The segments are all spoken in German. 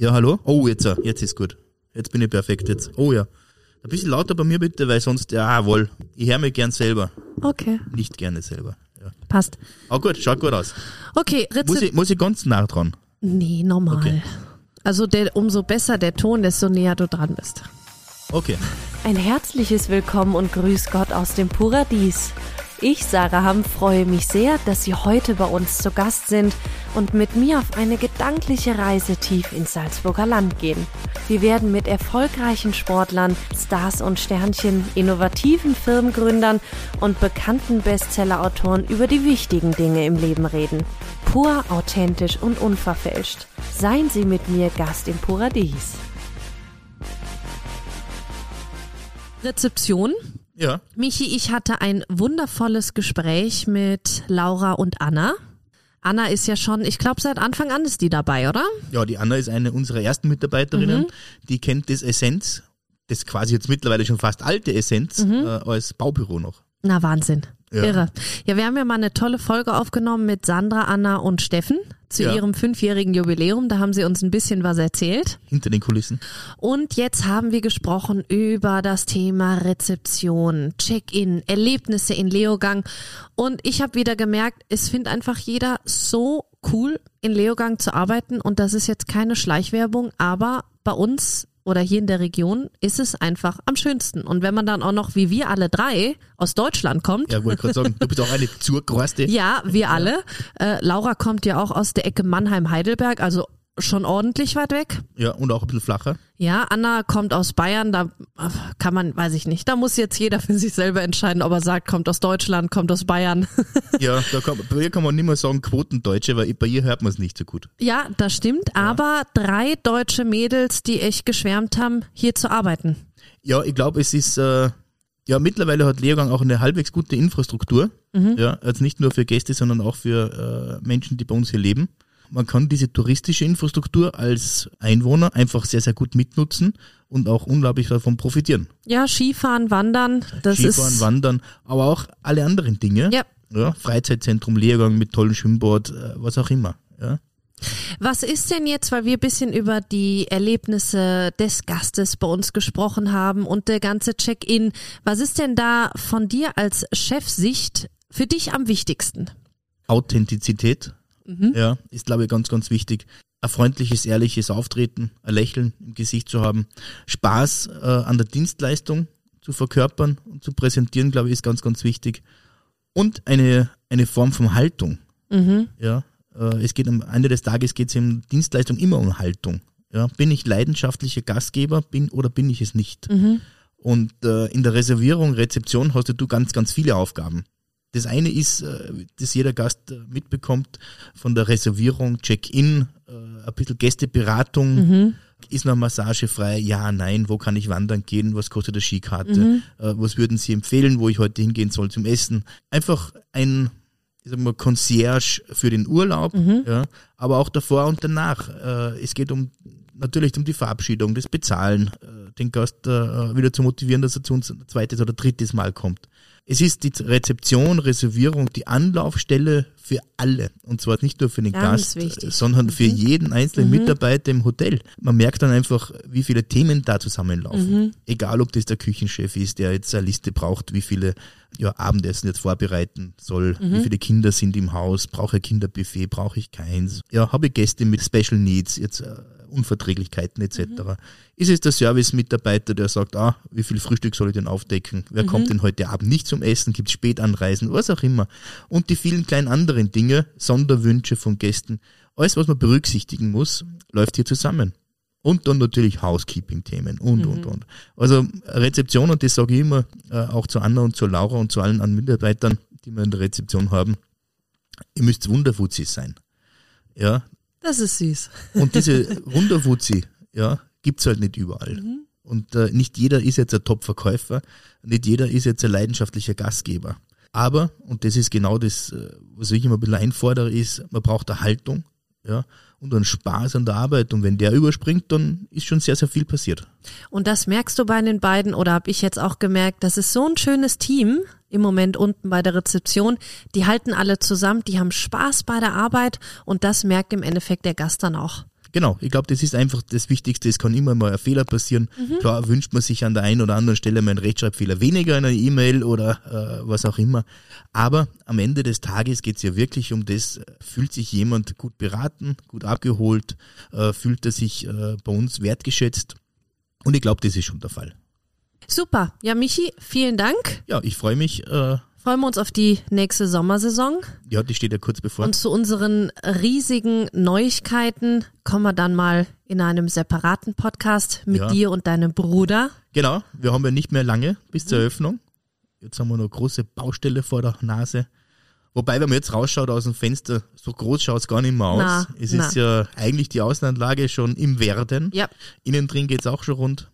Ja, hallo? Oh, jetzt, äh, jetzt ist gut. Jetzt bin ich perfekt jetzt. Oh ja. Ein bisschen lauter bei mir bitte, weil sonst, ja, wohl. Ich höre mich gern selber. Okay, Nicht gerne selber. Ja. passt. Oh gut, schaut gut aus. Okay, Muss Rezept. ich, muss ich ganz nah dran? Nee, normal. Okay. Also der, umso besser der Ton, desto näher du dran bist. Okay. Ein herzliches Willkommen und Grüß Gott aus dem Paradies. Ich, Sarah Hamm, freue mich sehr, dass Sie heute bei uns zu Gast sind und mit mir auf eine gedankliche Reise tief ins Salzburger Land gehen. Wir werden mit erfolgreichen Sportlern, Stars und Sternchen, innovativen Firmengründern und bekannten Bestsellerautoren über die wichtigen Dinge im Leben reden. Pur, authentisch und unverfälscht. Seien Sie mit mir Gast im Paradies. Rezeption. Ja. Michi, ich hatte ein wundervolles Gespräch mit Laura und Anna. Anna ist ja schon, ich glaube, seit Anfang an ist die dabei, oder? Ja, die Anna ist eine unserer ersten Mitarbeiterinnen. Mhm. Die kennt das Essenz, das quasi jetzt mittlerweile schon fast alte Essenz, Mhm. äh, als Baubüro noch. Na, Wahnsinn. Ja. Irre. Ja, wir haben ja mal eine tolle Folge aufgenommen mit Sandra, Anna und Steffen zu Ja. ihrem fünfjährigen Jubiläum. Da haben sie uns ein bisschen was erzählt. Hinter den Kulissen. Und jetzt haben wir gesprochen über das Thema Rezeption, Check-in, Erlebnisse in Leogang. Und ich habe wieder gemerkt, es findet einfach jeder so cool, in Leogang zu arbeiten. Und das ist jetzt keine Schleichwerbung, aber bei uns oder hier in der Region ist es einfach am schönsten. Und wenn man dann auch noch, wie wir alle drei, aus Deutschland kommt, Ja, wollte gerade sagen, du bist auch eine Zurgroste. ja, wir alle. Äh, Laura kommt ja auch aus der Ecke Mannheim-Heidelberg, also schon ordentlich weit weg. Ja, und auch ein bisschen flacher. Ja, Anna kommt aus Bayern, da kann man, weiß ich nicht, da muss jetzt jeder für sich selber entscheiden, ob er sagt, kommt aus Deutschland, kommt aus Bayern. Ja, da kann, bei ihr kann man nicht mehr sagen Quotendeutsche, weil bei ihr hört man es nicht so gut. ja, das stimmt, aber drei deutsche Mädels, die echt geschwärmt haben, hier zu arbeiten. Ja, ich glaube, es ist, äh, ja, mittlerweile hat Leogang auch eine halbwegs gute Infrastruktur. Ja, also nicht nur für Gäste, sondern auch für äh, Menschen, die bei uns hier leben. Man kann diese touristische Infrastruktur als Einwohner einfach sehr, sehr gut mitnutzen und auch unglaublich davon profitieren. Ja, Skifahren, Wandern, das Skifahren, ist, Wandern, aber auch alle anderen Dinge. ja. Ja, Freizeitzentrum, Lehrgang mit tollen Schwimmbad, äh, was auch immer. Ja. Was ist denn jetzt, weil wir ein bisschen über die Erlebnisse des Gastes bei uns gesprochen haben und der ganze Check-in, was ist denn da von dir als Chefsicht für dich am wichtigsten? Authentizität, ja, ist glaube ich ganz, ganz wichtig. Ein freundliches, ehrliches Auftreten, ein Lächeln im Gesicht zu haben, Spaß äh, an der Dienstleistung zu verkörpern und zu präsentieren, glaube ich, ist ganz, ganz wichtig. Und eine, eine Form von Haltung. Ja, äh, es geht am Ende des Tages geht es in Dienstleistung immer um Haltung. Ja, bin ich leidenschaftlicher Gastgeber, bin oder bin ich es nicht? Und äh, in der Reservierung, Rezeption hast du ganz, ganz viele Aufgaben. Das eine ist, äh, dass jeder Gast äh, mitbekommt von der Reservierung, Check-in, äh, ein bisschen Gästeberatung, ist noch Massage frei, ja, nein, wo kann ich wandern gehen, was kostet eine Skikarte, äh, was würden Sie empfehlen, wo ich heute hingehen soll zum Essen. Einfach ein, ich sag mal, Concierge für den Urlaub, ja, aber auch davor und danach. Äh, es geht um natürlich um die Verabschiedung, das Bezahlen, äh, den Gast äh, wieder zu motivieren, dass er zu uns ein zweites oder drittes Mal kommt. Es ist die Rezeption, Reservierung, die Anlaufstelle für alle. Und zwar nicht nur für den Ganz Gast, wichtig. sondern für jeden einzelnen Mitarbeiter im Hotel. Man merkt dann einfach, wie viele Themen da zusammenlaufen. Egal, ob das der Küchenchef ist, der jetzt eine Liste braucht, wie viele ja, Abendessen jetzt vorbereiten soll, wie viele Kinder sind im Haus, brauche ich ein Kinderbuffet, brauche ich keins. Ja, habe ich Gäste mit Special Needs, jetzt äh, Unverträglichkeiten etc. Ist es der Service-Mitarbeiter, der sagt, ah, wie viel Frühstück soll ich denn aufdecken? Wer kommt denn heute Abend nicht zum Essen? Gibt es Spätanreisen? Was auch immer. Und die vielen kleinen anderen Dinge, Sonderwünsche von Gästen, alles, was man berücksichtigen muss, läuft hier zusammen. Und dann natürlich Housekeeping-Themen und, und, und. Also Rezeption, und das sage ich immer äh, auch zu Anna und zu Laura und zu allen anderen Mitarbeitern, die wir in der Rezeption haben, ihr müsst Wunderfuzis sein. Ja, Das ist süß. und diese Wunderwuzi, ja, gibt's halt nicht überall. Und äh, nicht jeder ist jetzt ein Top-Verkäufer, nicht jeder ist jetzt ein leidenschaftlicher Gastgeber. Aber, und das ist genau das, äh, was ich immer ein bisschen einfordere, ist, man braucht eine Haltung, ja, und einen Spaß an der Arbeit. Und wenn der überspringt, dann ist schon sehr, sehr viel passiert. Und das merkst du bei den beiden oder habe ich jetzt auch gemerkt, das ist so ein schönes Team im Moment unten bei der Rezeption. Die halten alle zusammen, die haben Spaß bei der Arbeit und das merkt im Endeffekt der Gast dann auch. Genau, ich glaube, das ist einfach das Wichtigste. Es kann immer mal ein Fehler passieren. Mhm. Klar wünscht man sich an der einen oder anderen Stelle mal einen Rechtschreibfehler weniger in einer E-Mail oder äh, was auch immer. Aber am Ende des Tages geht es ja wirklich um das, fühlt sich jemand gut beraten, gut abgeholt, äh, fühlt er sich äh, bei uns wertgeschätzt. Und ich glaube, das ist schon der Fall. Super. Ja, Michi, vielen Dank. Ja, ich freue mich. Äh, freuen wir uns auf die nächste Sommersaison. Ja, die steht ja kurz bevor. Und zu unseren riesigen Neuigkeiten kommen wir dann mal in einem separaten Podcast mit ja. dir und deinem Bruder. Genau, wir haben ja nicht mehr lange bis zur Eröffnung. Jetzt haben wir noch große Baustelle vor der Nase. Wobei, wenn man jetzt rausschaut aus dem Fenster, so groß schaut es gar nicht mehr aus. Na, es na. ist ja eigentlich die Außenanlage schon im Werden. Ja. Innen drin geht es auch schon rund.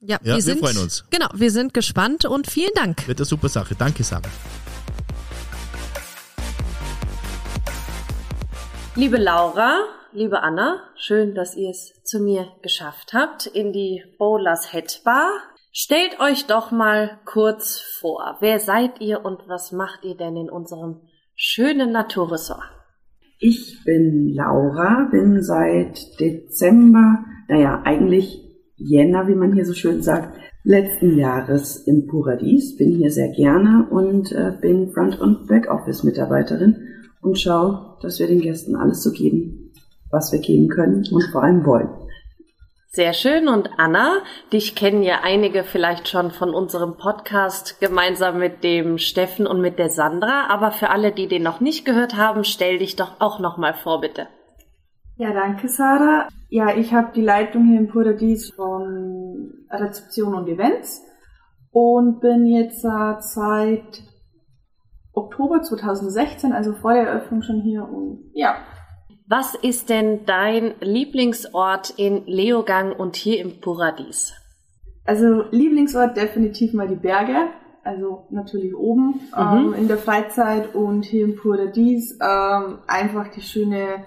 Ja, ja wir, sind, freuen uns. Genau, wir sind gespannt und vielen Dank. Wird eine super Sache. Danke, Sarah. Liebe Laura, liebe Anna, schön, dass ihr es zu mir geschafft habt in die Bowlers Head Bar. Stellt euch doch mal kurz vor. Wer seid ihr und was macht ihr denn in unserem schönen Naturressort? Ich bin Laura, bin seit Dezember, naja, eigentlich Jänner, wie man hier so schön sagt, letzten Jahres in Paradies. Bin hier sehr gerne und äh, bin Front- und Backoffice-Mitarbeiterin und schaue, dass wir den Gästen alles so geben, was wir geben können und vor allem wollen. Sehr schön. Und Anna, dich kennen ja einige vielleicht schon von unserem Podcast gemeinsam mit dem Steffen und mit der Sandra. Aber für alle, die den noch nicht gehört haben, stell dich doch auch noch mal vor, bitte. Ja, danke, Sarah. Ja, ich habe die Leitung hier im Paradies von Rezeption und Events und bin jetzt seit Oktober 2016, also vor der Eröffnung schon hier und ja. Was ist denn dein Lieblingsort in Leogang und hier im Paradies? Also Lieblingsort definitiv mal die Berge, also natürlich oben mhm. ähm, in der Freizeit und hier im Paradies ähm, einfach die schöne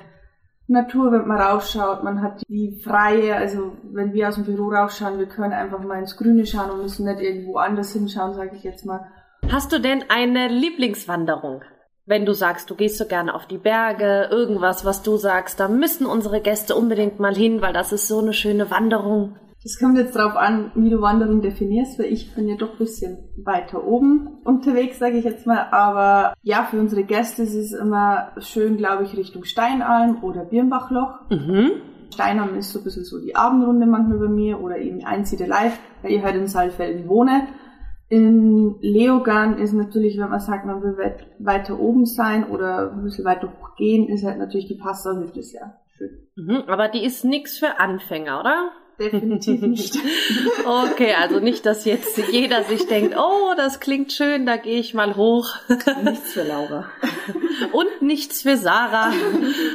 Natur, wenn man rausschaut, man hat die freie, also wenn wir aus dem Büro rausschauen, wir können einfach mal ins Grüne schauen und müssen nicht irgendwo anders hinschauen, sage ich jetzt mal. Hast du denn eine Lieblingswanderung? Wenn du sagst, du gehst so gerne auf die Berge, irgendwas, was du sagst, da müssen unsere Gäste unbedingt mal hin, weil das ist so eine schöne Wanderung. Das kommt jetzt drauf an, wie du Wanderung definierst, weil ich bin ja doch ein bisschen weiter oben unterwegs, sage ich jetzt mal. Aber ja, für unsere Gäste ist es immer schön, glaube ich, Richtung Steinalm oder Birnbachloch. Mhm. Steinalm ist so ein bisschen so die Abendrunde manchmal bei mir oder eben Einsiedler Live, weil ich halt in Saalfelden wohne. In Leogan ist natürlich, wenn man sagt, man will weiter oben sein oder ein bisschen weiter hoch gehen, ist halt natürlich die Passauhütte sehr schön. Mhm, aber die ist nichts für Anfänger, oder? Definitiv nicht. okay, also nicht, dass jetzt jeder sich denkt, oh, das klingt schön, da gehe ich mal hoch. Nichts für Laura. Und nichts für Sarah,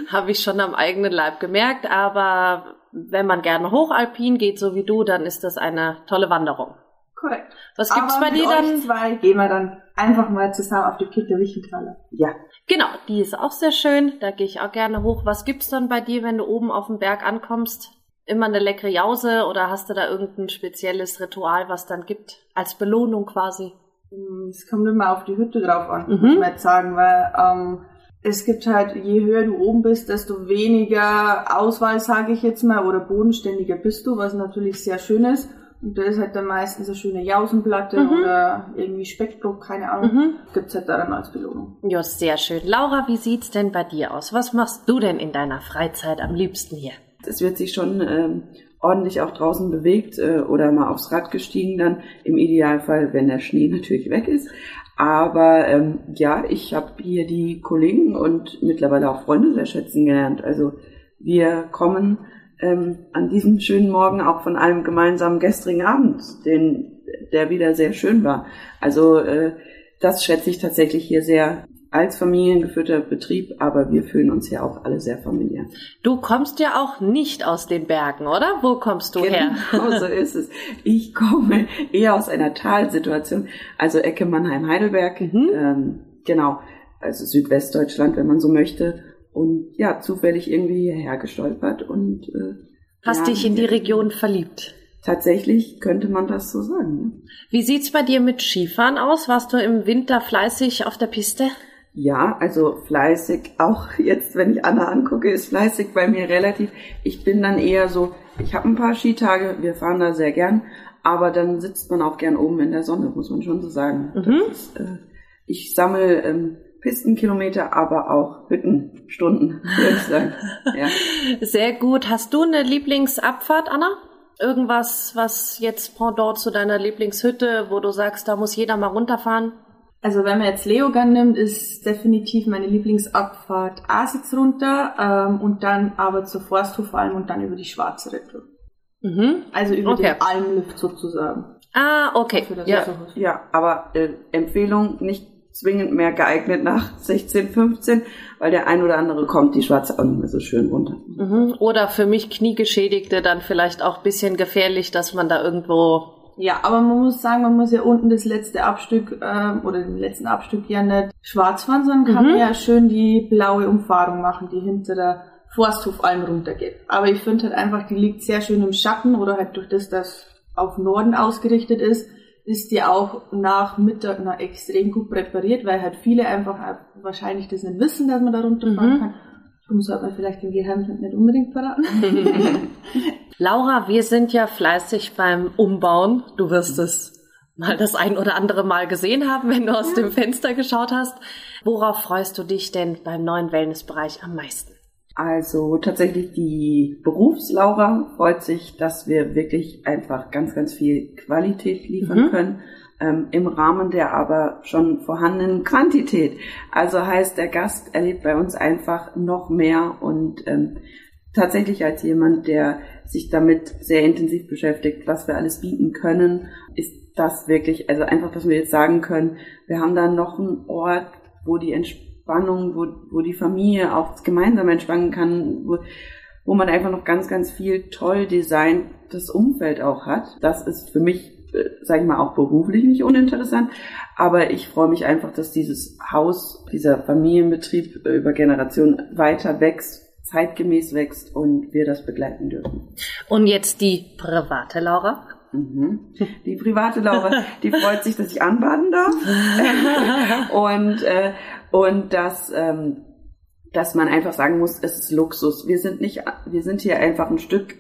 habe ich schon am eigenen Leib gemerkt. Aber wenn man gerne hochalpin geht, so wie du, dann ist das eine tolle Wanderung. Korrekt. Was gibt's Aber bei dir dann? zwei gehen wir dann einfach mal zusammen auf die Pitte Wichenthaler. Ja. Genau, die ist auch sehr schön. Da gehe ich auch gerne hoch. Was gibt's dann bei dir, wenn du oben auf dem Berg ankommst? Immer eine leckere Jause oder hast du da irgendein spezielles Ritual, was dann gibt, als Belohnung quasi? Mm, es kommt immer auf die Hütte drauf an, mhm. muss ich mal jetzt sagen, weil ähm, es gibt halt, je höher du oben bist, desto weniger Auswahl, sage ich jetzt mal, oder bodenständiger bist du, was natürlich sehr schön ist. Und da ist halt dann meistens eine schöne Jausenplatte mhm. oder irgendwie Speckblock, keine Ahnung. Mhm. Gibt's halt da dann als Belohnung. Ja, sehr schön. Laura, wie sieht's denn bei dir aus? Was machst du denn in deiner Freizeit am liebsten hier? Es wird sich schon ähm, ordentlich auch draußen bewegt äh, oder mal aufs Rad gestiegen dann, im Idealfall, wenn der Schnee natürlich weg ist. Aber ähm, ja, ich habe hier die Kollegen und mittlerweile auch Freunde sehr schätzen gelernt. Also wir kommen ähm, an diesem schönen Morgen auch von einem gemeinsamen gestrigen Abend, den, der wieder sehr schön war. Also äh, das schätze ich tatsächlich hier sehr als familiengeführter Betrieb, aber wir fühlen uns ja auch alle sehr familiär. Du kommst ja auch nicht aus den Bergen, oder? Wo kommst du genau, her? Genau, so ist es. Ich komme eher aus einer Talsituation, also Ecke Mannheim-Heidelberg, mhm. ähm, genau, also Südwestdeutschland, wenn man so möchte. Und ja, zufällig irgendwie hierher gestolpert und äh, hast ja, dich in die Region verliebt. Tatsächlich könnte man das so sagen. Ja. Wie sieht's bei dir mit Skifahren aus? Warst du im Winter fleißig auf der Piste? Ja, also fleißig, auch jetzt, wenn ich Anna angucke, ist fleißig bei mir relativ. Ich bin dann eher so, ich habe ein paar Skitage, wir fahren da sehr gern, aber dann sitzt man auch gern oben in der Sonne, muss man schon so sagen. Mhm. Ist, äh, ich sammle ähm, Pistenkilometer, aber auch Hüttenstunden, würde ich sagen. Ja. Sehr gut. Hast du eine Lieblingsabfahrt, Anna? Irgendwas, was jetzt pendant zu deiner Lieblingshütte, wo du sagst, da muss jeder mal runterfahren? Also wenn man jetzt Leogang nimmt, ist definitiv meine Lieblingsabfahrt Asitz runter ähm, und dann aber zur Forsthof vor allem und dann über die Schwarze Rettung. Mhm. Also über Okay. den Almlift sozusagen. Ah, okay. Für das Ja. Wasserhaus. Ja, aber äh, Empfehlung nicht zwingend mehr geeignet nach 16, 15, weil der ein oder andere kommt die Schwarze auch nicht mehr so schön runter. Mhm. Oder für mich Kniegeschädigte dann vielleicht auch bisschen gefährlich, dass man da irgendwo. Ja, aber man muss sagen, man muss ja unten das letzte Abstück ähm, oder den letzten Abstück ja nicht schwarz fahren, sondern kann Mhm. ja schön die blaue Umfahrung machen, die hinter der Forsthof Alm runtergeht. Aber ich finde halt einfach, die liegt sehr schön im Schatten oder halt durch das, das auf Norden ausgerichtet ist, ist die auch nach Mittag na, extrem gut präpariert, weil halt viele einfach wahrscheinlich das nicht wissen, dass man da runterfahren Mhm. kann. Darum sollte man vielleicht den Geheimtipp nicht unbedingt verraten. Laura, wir sind ja fleißig beim Umbauen. Du wirst es mal das ein oder andere Mal gesehen haben, wenn du aus dem Fenster geschaut hast. Worauf freust du dich denn beim neuen Wellnessbereich am meisten? Also tatsächlich die Berufslaura freut sich, dass wir wirklich einfach ganz, ganz viel Qualität liefern Mhm. können. Ähm, Im Rahmen der aber schon vorhandenen Quantität. Also heißt, der Gast erlebt bei uns einfach noch mehr und ähm, tatsächlich als jemand, der sich damit sehr intensiv beschäftigt, was wir alles bieten können, ist das wirklich, also einfach, dass wir jetzt sagen können, wir haben da noch einen Ort, wo die Entspannung, wo, wo die Familie auch gemeinsam entspannen kann, wo, wo man einfach noch ganz, ganz viel toll designtes Umfeld auch hat. Das ist für mich, äh, sag ich mal, auch beruflich nicht uninteressant. Aber ich freue mich einfach, dass dieses Haus, dieser Familienbetrieb äh, über Generationen weiter wächst, zeitgemäß wächst und wir das begleiten dürfen. Und jetzt die private Laura. Mhm. Die private Laura, die freut sich, dass ich anbaden darf. und, äh, und dass, ähm, dass man einfach sagen muss, es ist Luxus. Wir sind nicht, wir sind hier einfach ein Stück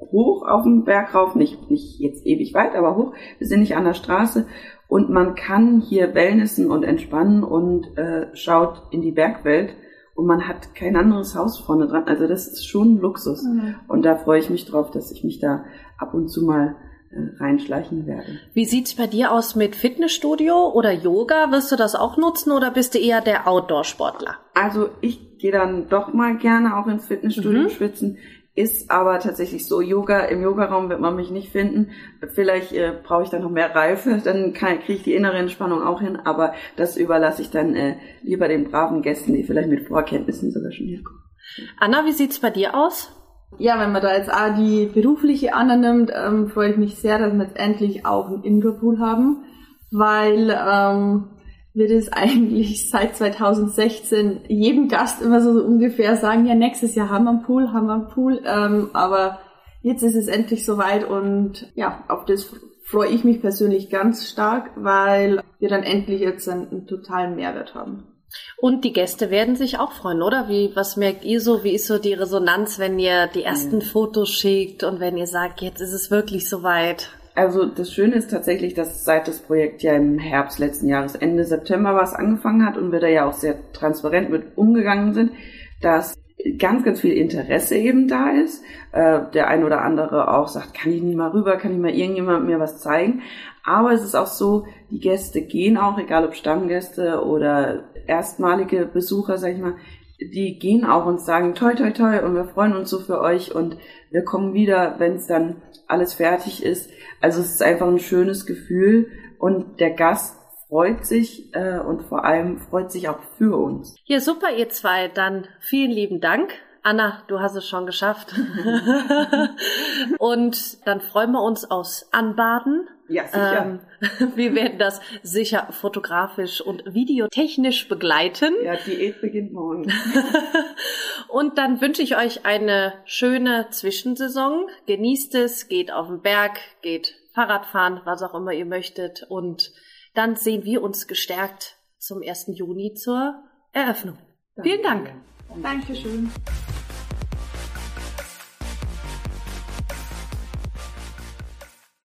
hoch auf dem Berg rauf, nicht, nicht jetzt ewig weit, aber hoch. Wir sind nicht an der Straße und man kann hier wellnessen und entspannen und äh, schaut in die Bergwelt und man hat kein anderes Haus vorne dran. Also das ist schon Luxus. Und da freue ich mich drauf, dass ich mich da ab und zu mal äh, reinschleichen werde. Wie sieht's bei dir aus mit Fitnessstudio oder Yoga? Wirst du das auch nutzen oder bist du eher der Outdoor-Sportler? Also ich gehe dann doch mal gerne auch ins Fitnessstudio Mhm. schwitzen. Ist aber tatsächlich so, Yoga, im Yogaraum wird man mich nicht finden. Vielleicht äh, brauche ich dann noch mehr Reife, dann kann- kriege ich die innere Entspannung auch hin, aber das überlasse ich dann äh, lieber den braven Gästen, die vielleicht mit Vorkenntnissen sogar schon herkommen. Anna, wie sieht's bei dir aus? Ja, wenn man da jetzt auch die berufliche annimmt, ähm, freue ich mich sehr, dass wir jetzt endlich auch einen Indoor-Pool haben, weil ähm, wir das eigentlich seit 2016 jedem Gast immer so, so ungefähr sagen, ja, nächstes Jahr haben wir einen Pool, haben wir einen Pool, ähm, aber jetzt ist es endlich soweit und ja, auf das freue ich mich persönlich ganz stark, weil wir dann endlich jetzt einen, einen totalen Mehrwert haben. Und die Gäste werden sich auch freuen, oder? Wie, was merkt ihr so? Wie ist so die Resonanz, wenn ihr die ersten Fotos schickt und wenn ihr sagt, jetzt ist es wirklich soweit? Also das Schöne ist tatsächlich, dass seit das Projekt ja im Herbst letzten Jahres, Ende September was angefangen hat und wir da ja auch sehr transparent mit umgegangen sind, dass ganz, ganz viel Interesse eben da ist. Äh, der ein oder andere auch sagt, kann ich nicht mal rüber, kann ich mal irgendjemand mir was zeigen. Aber es ist auch so, die Gäste gehen auch, egal ob Stammgäste oder erstmalige Besucher, sag ich mal, die gehen auch und sagen, toi, toi, toi, und wir freuen uns so für euch und wir kommen wieder, wenn es dann alles fertig ist. Also es ist einfach ein schönes Gefühl und der Gast freut sich äh, und vor allem freut sich auch für uns. Ja, super, ihr zwei. Dann vielen lieben Dank. Anna, du hast es schon geschafft. und dann freuen wir uns aufs Anbaden. Ja, sicher. Ähm, wir werden das sicher fotografisch und videotechnisch begleiten. ja, Diät beginnt morgen. Und dann wünsche ich euch eine schöne Zwischensaison. Genießt es, geht auf den Berg, geht Fahrradfahren, was auch immer ihr möchtet. Und dann sehen wir uns gestärkt zum 1. Juni zur Eröffnung. Vielen Dank. Dankeschön.